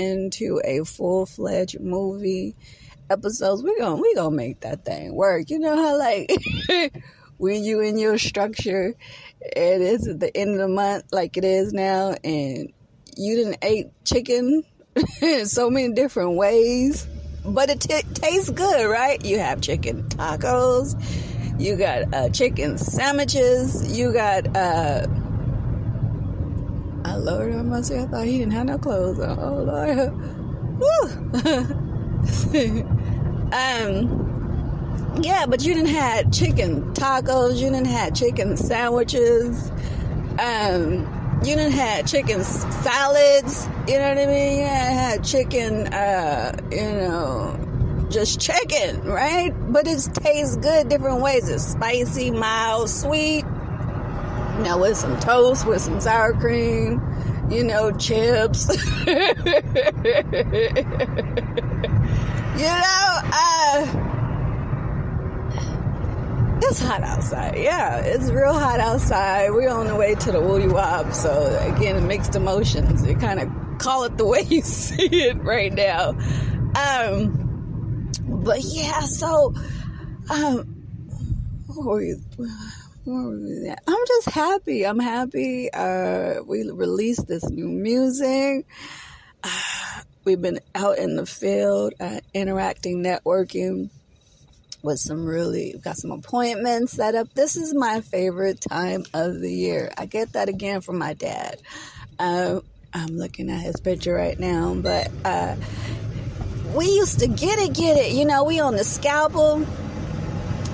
into a full fledged movie episodes, we're gonna we gonna make that thing work. You know how like when you in your structure and it's at the end of the month like it is now and you didn't eat chicken in so many different ways but it t- tastes good right you have chicken tacos you got uh, chicken sandwiches you got uh I I must say I thought he didn't have no clothes on. Oh Lord. Woo. um yeah, but you didn't have chicken tacos, you didn't have chicken sandwiches, um, you didn't have chicken salads, you know what I mean? You had chicken, uh, you know, just chicken, right? But it tastes good different ways. It's spicy, mild, sweet, you know, with some toast, with some sour cream, you know, chips. you know, uh, it's hot outside. Yeah, it's real hot outside. We're on the way to the Woody Wop, so again, mixed emotions. You kind of call it the way you see it right now. Um, but yeah, so um, where were we? I'm just happy. I'm happy. Uh, we released this new music. Uh, we've been out in the field, uh, interacting, networking with some really got some appointments set up. This is my favorite time of the year. I get that again from my dad. Uh, I'm looking at his picture right now, but uh, we used to get it, get it. You know, we on the scalpel,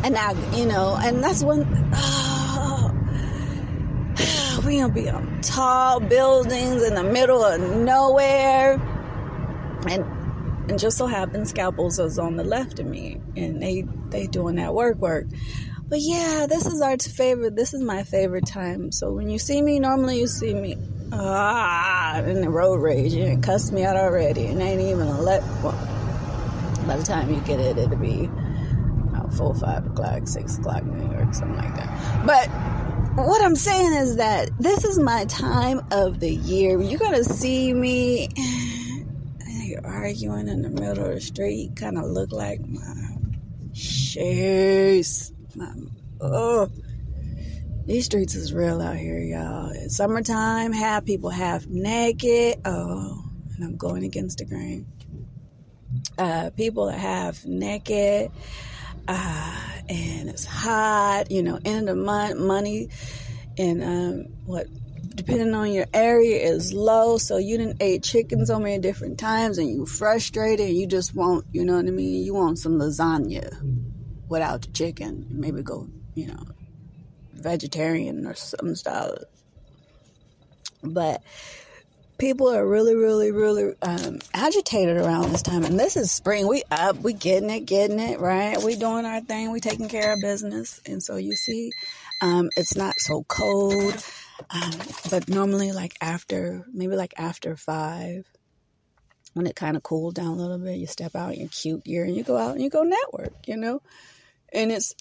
and I, you know, and that's when. Oh, we gonna be on tall buildings in the middle of nowhere, and and just so happens scalpels was on the left of me and they they doing that work work. But yeah this is our favorite this is my favorite time. So when you see me normally you see me ah in the road rage and cuss me out already and ain't even let well, by the time you get it it'll be about four five o'clock six o'clock new york something like that. But what i'm saying is that this is my time of the year you're gonna see me arguing in the middle of the street kind of look like my shoes. My, oh, these streets is real out here, y'all. It's summertime, half people half naked. Oh, and I'm going against the grain. Uh, people are half naked, uh, and it's hot. You know, end of month, money, and um, what depending on your area is low. So you didn't eat chicken so many different times and you frustrated and you just want you know what i mean? You want some lasagna without the chicken. Maybe go you know vegetarian or some style. But people are really really really um, agitated around this time and this is spring we up we getting it getting it right we doing our thing we taking care of business and so you see um, it's not so cold um, but normally, like after, maybe like after five, when it kind of cooled down a little bit, you step out in your cute gear and you go out and you go network, you know? And it's,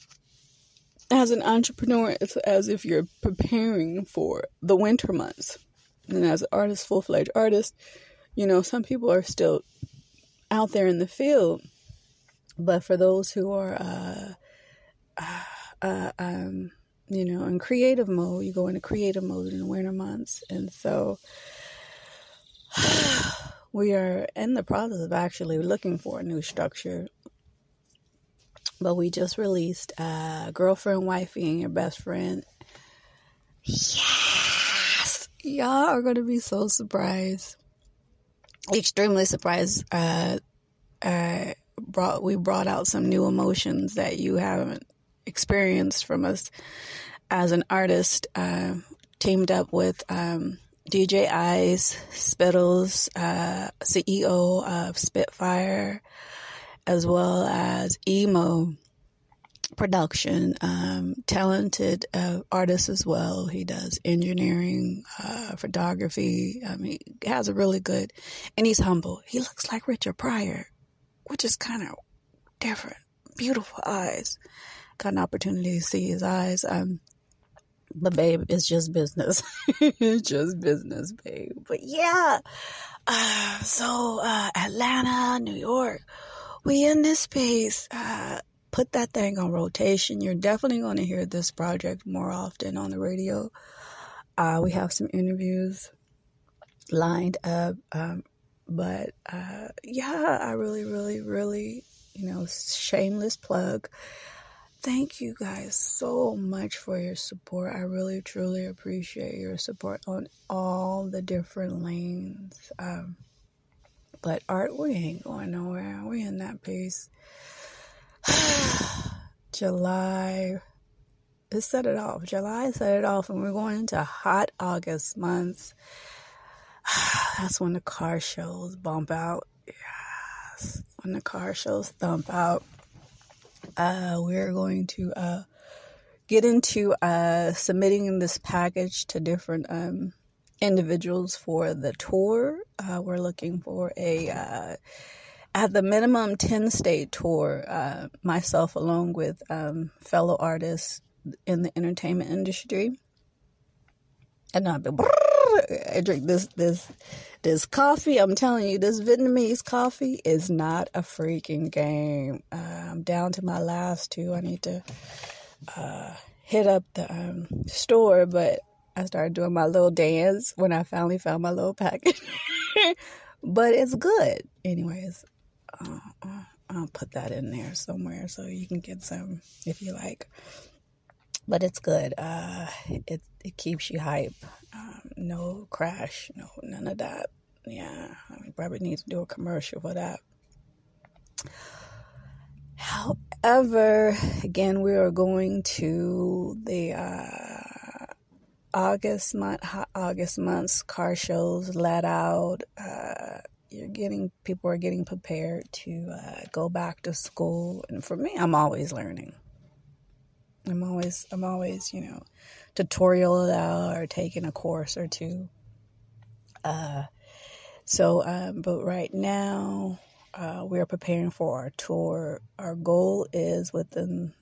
as an entrepreneur, it's as if you're preparing for the winter months. And as an artist, full fledged artist, you know, some people are still out there in the field. But for those who are, uh, uh, uh um, you know, in creative mode. You go into creative mode in the winter months. And so we are in the process of actually looking for a new structure. But we just released uh, Girlfriend, Wifey, and Your Best Friend. Yes! Y'all are going to be so surprised. Extremely surprised. Uh, uh, brought we brought out some new emotions that you haven't experienced from us as an artist. Uh, teamed up with um, DJ Icee, Spittlez, uh, CEO of Spitfire, as well as Emoe production, um, talented uh, artist as well. He does engineering, uh, photography. Mean, he has a really good, and he's humble. He looks like Richard Pryor, which is kind of different. Beautiful eyes got an opportunity to see his eyes. Um, But babe, it's just business. it's just business, babe. But yeah. Uh, so uh, Atlanta, New York, we in this space. Uh, put that thing on rotation. You're definitely going to hear this project more often on the radio. Uh, we have some interviews lined up. Um, but uh, yeah, I really, really, really, you know, shameless plug. Thank you guys so much for your support. I really, truly appreciate your support on all the different lanes. Um, but art, we ain't going nowhere. We in that pace. July. Let's set it off. July set it off, and we're going into hot August months. That's when the car shows bump out. Yes, when the car shows thump out. Uh, we're going to uh, get into uh, submitting this package to different um, individuals for the tour. Uh, we're looking for a uh, at the minimum 10 state tour, uh, myself along with um, fellow artists in the entertainment industry. And I've been, I drink this, this, this coffee. I'm telling you, this Vietnamese coffee is not a freaking game. Uh, I'm down to my last two. I need to uh, hit up the um, store, but I started doing my little dance when I finally found my little package. but it's good. Anyways, uh, I'll put that in there somewhere so you can get some if you like. But it's good. Uh, it it keeps you hype. Um, no crash, no none of that. Yeah, I mean, probably need to do a commercial for that. However, again, we are going to the uh, August month, August month's car shows let out. Uh, you're getting people are getting prepared to uh, go back to school. And for me i'm always learning. I'm always i'm always you know tutorial it out or taking a course or two. Uh, so um, but right now uh, we're preparing for our tour. Our goal is within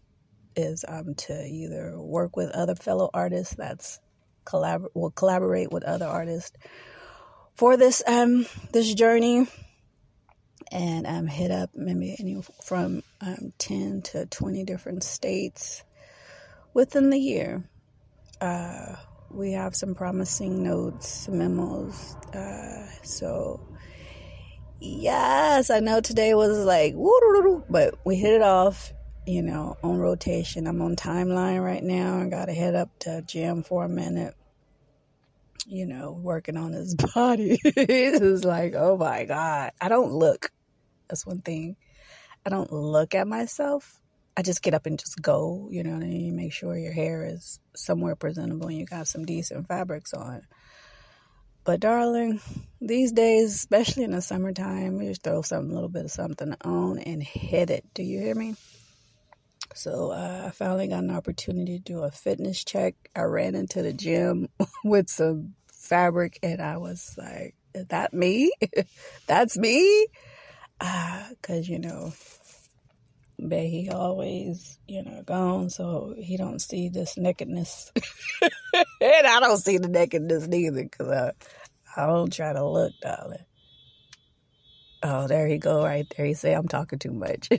is um, to either work with other fellow artists that's collabor- will collaborate with other artists for this um this journey and um hit up maybe from um 10 to 20 different states within the year. Uh we have some promising notes memos uh so yes i know today was like but we hit it off you know on rotation. I'm on timeline right now. I gotta head up to gym for a minute you know, working on his body. it's like, oh my God. I don't look. That's one thing. I don't look at myself. I just get up and just go, you know what I mean? Make sure your hair is somewhere presentable and you got some decent fabrics on. But darling, these days, especially in the summertime, you just throw something, a little bit of something on and hit it. Do you hear me? So uh, I finally got an opportunity to do a fitness check. I ran into the gym with some fabric and I was like, is that me? That's me? Because, uh, you know, but he always, you know, gone, so he don't see this nakedness. and I don't see the nakedness neither because I, I don't try to look, darling. Oh, there he go right there. He say I'm talking too much.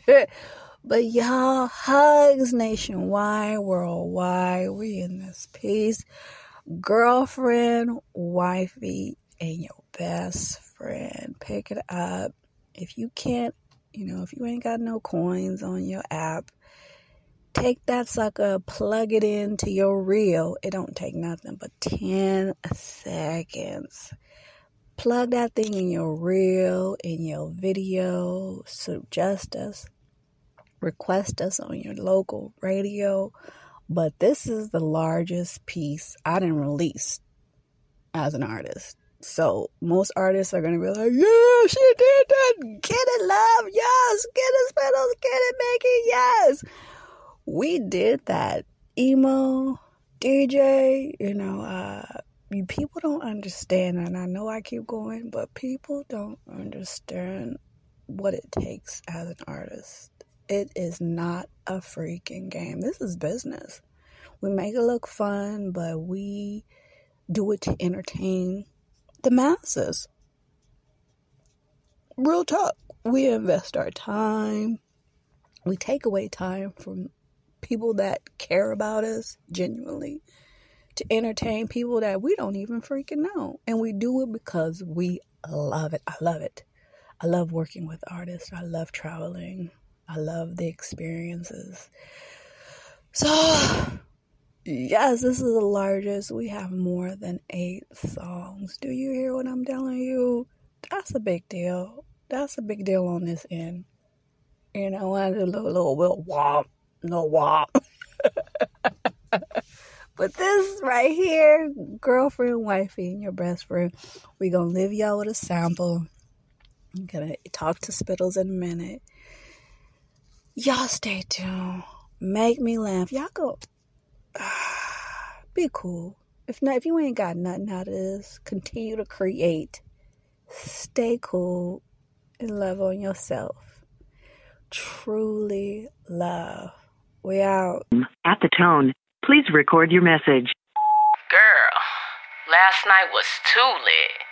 But y'all, hugs nationwide, worldwide. We in this piece. Girlfriend, wifey, and your best friend. Pick it up. If you can't, you know, if you ain't got no coins on your app, take that sucker, plug it into your reel. It don't take nothing but 10 seconds. Plug that thing in your reel, in your video, suggest us request us on your local radio. But this is the largest piece I didn't release as an artist. So most artists are gonna be like, "Yeah, she did that. Get it, love. Yes, get it, spindles. Get it, Mickey. Yes." We did that. Emoe, DJ, you know, uh, people don't understand, and I know I keep going, but people don't understand what it takes as an artist. It is not a freaking game. This is business. We make it look fun, but we do it to entertain the masses. Real talk. We invest our time. We take away time from people that care about us genuinely to entertain people that we don't even freaking know. And we do it because we love it. I love it. I love working with artists. I love traveling. I love the experiences. So, yes, this is the largest. We have more than eight songs. Do you hear what I'm telling you? That's a big deal. That's a big deal on this end. Know, I did a little, little, little womp, no womp. but this right here, girlfriend, wifey, and your best friend, we gonna leave y'all with a sample. I'm gonna talk to Spittlez in a minute. Y'all stay tuned. Make me laugh. Y'all go. be cool. If not, if you ain't got nothing out of this, continue to create. Stay cool and love on yourself. Truly love. We out. At the tone, please record your message. Girl, last night was too lit.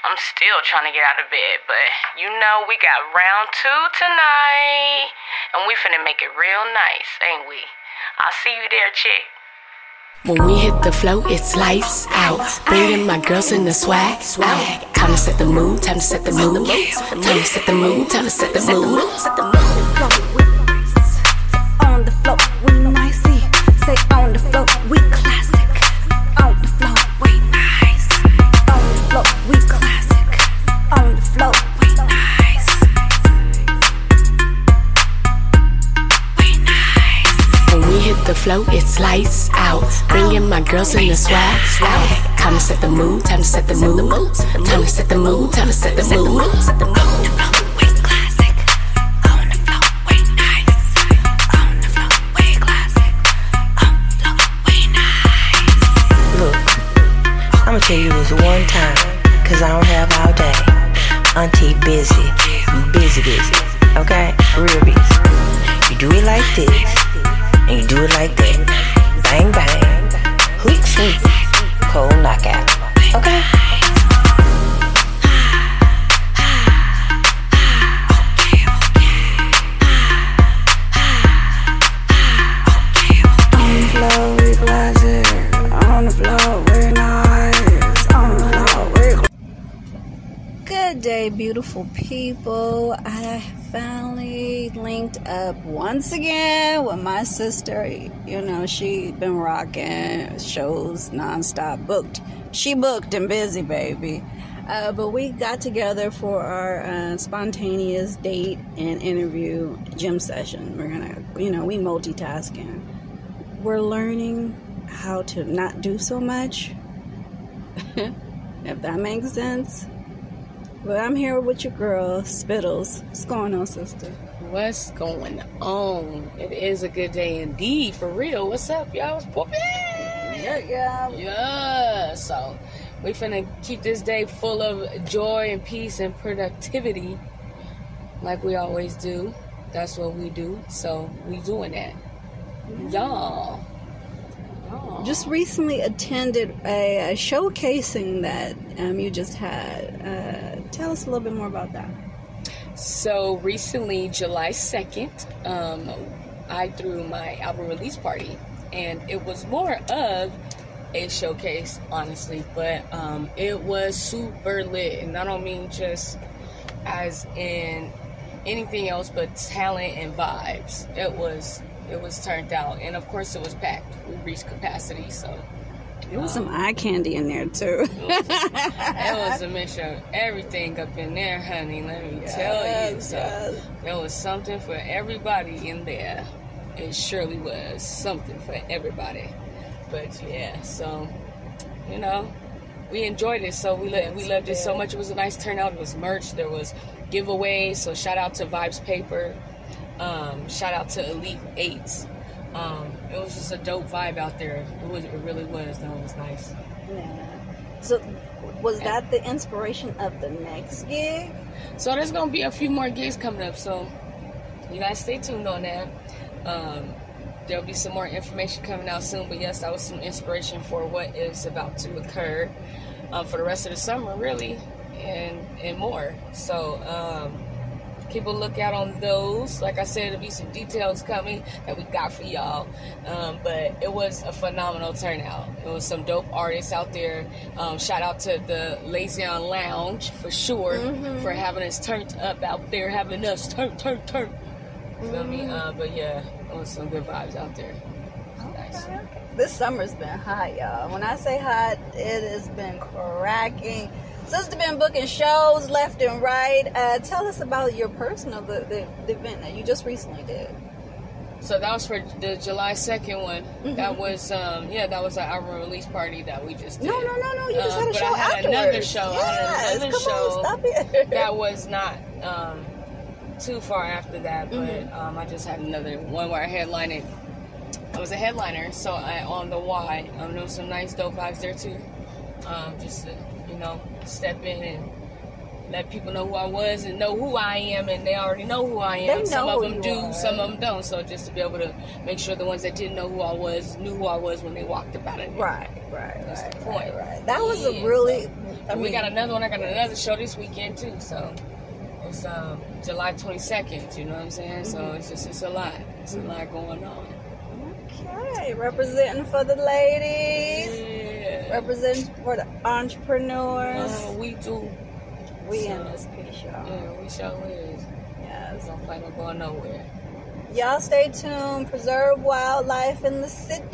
I'm still trying to get out of bed, but you know we got round two tonight, and we finna make it real nice, ain't we? I'll see you there, chick. When we hit the flow, it's lights out. Bringing my girls in the swag. swag. Time to set the mood, time to set the mood. Time to set the mood, time to set the mood. On lights out. Bringing my girls in the swag. swag. Time to set the mood, time to set the mood. Time to set the mood, time to set the mood. On the. Look, I'ma tell you this one time, cause I don't have all day. Auntie busy, busy, busy, okay? Real busy. You do it like this, and you do it like that. Bang, bang. Hook, sweep, cold knockout, okay? Beautiful people. I finally linked up once again with my sister. You know, she been rocking shows nonstop, booked. She booked and busy, baby. Uh, but we got together for our uh, spontaneous date and interview gym session. We're gonna, you know, we multitasking. We're learning how to not do so much. if that makes sense. But I'm here with your girl, Spittlez. What's going on, sister? What's going on? It is a good day indeed, for real. What's up, y'all? What's poppin'? Yeah, yeah. Yeah, so we finna keep this day full of joy and peace and productivity, like we always do. That's what we do. So we doing that. Y'all. Y'all. Just recently attended a, a showcasing that um, you just had. Uh, tell us a little bit more about that. So recently, July 2nd, um, I threw my album release party, and it was more of a showcase, honestly, but um, it was super lit. And I don't mean just as in anything else, but talent and vibes. It was it was turned out, and of course, it was packed. We reached capacity, so There was some eye candy in there too. it was a mixture of everything up in there, honey. Let me tell you. So yes. there was something for everybody in there. It surely was something for everybody. But yeah, so you know, we enjoyed it. So we lo- we loved it so much. It was a nice turnout. It was merch. There was giveaways. So shout out to Vibes Paper. Um, shout out to Elite Eights. Um, it was just a dope vibe out there. It was. It really was. That was nice. Yeah. So, was that the inspiration of the next gig? So there's gonna be a few more gigs coming up. So you guys stay tuned on that. Um, there'll be some more information coming out soon. But yes, that was some inspiration for what is about to occur um, for the rest of the summer, really, and and more. So. Um, keep a lookout on those. Like I said, there'll be some details coming that we got for y'all. Um, but it was a phenomenal turnout. It was some dope artists out there. Um, shout out to the Lazy on Lounge for sure for having us turned up out there, having us turn, turn, turn. You feel me? Uh, but yeah, it was some good vibes out there. Nice. This summer's been hot, y'all. When I say hot, it has been cracking. Sister been booking shows left and right. Uh, tell us about your personal the, the, the event that you just recently did. So that was for the July second one. That was um yeah, that was our album release party that we just did. No, no, no, no. You just Um, had a show I had afterwards. another show. I Yes, had another come show on, stop it. that was not um too far after that, but Mm-hmm. um I just had another one where I headlined it. I was a headliner, so I on the Y. Um, there was some nice dope vibes there too. Um, just to know step in and let people know who I was and know who I am, and they already know who I am. Some of them do, are. some of them don't. So just to be able to make sure the ones that didn't know who I was knew who I was when they walked about it. Right, right, That's right, the point. right. That was a really. so- I And we got another one. I got another show this weekend too. So it's um, July 22nd. You know what I'm saying? So Mm-hmm. it's just it's a lot. It's a lot going on. Okay, representing for the ladies, Yeah. Representing for the entrepreneurs. Uh, we do. we so- in this piece, y'all. Yeah, we sure is. Yes. Don't plan on going nowhere. Y'all stay tuned. Preserve wildlife in the city.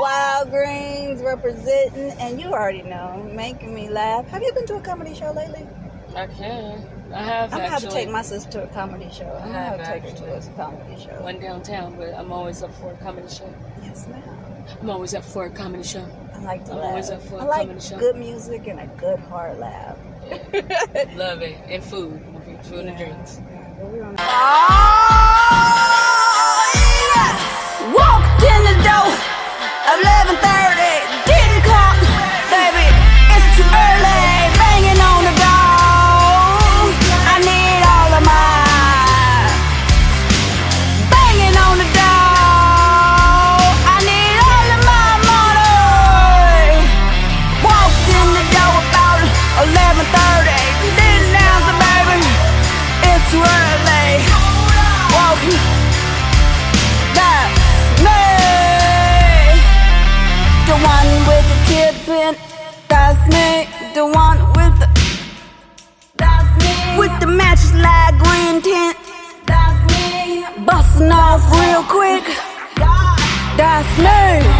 Wild Greens representing, and you already know, making me laugh. Have you been to a comedy show lately? I can. I have I'm gonna have to take my sister to a comedy show. I'm gonna have have to take her to a comedy show. one downtown, but I'm always up for a comedy show. Yes, ma'am. I'm always up for a comedy show. I like to I'm laugh. always up for I a like comedy show. good music and a good hard laugh. Love it. And food. Food yeah. and drinks. Oh, yeah. Walked in the door of 11,000. Kid. That's me. The one with the. That's me. With the matches like green tint. That's me. Busting off real quick. That's me.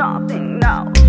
Nothing, no.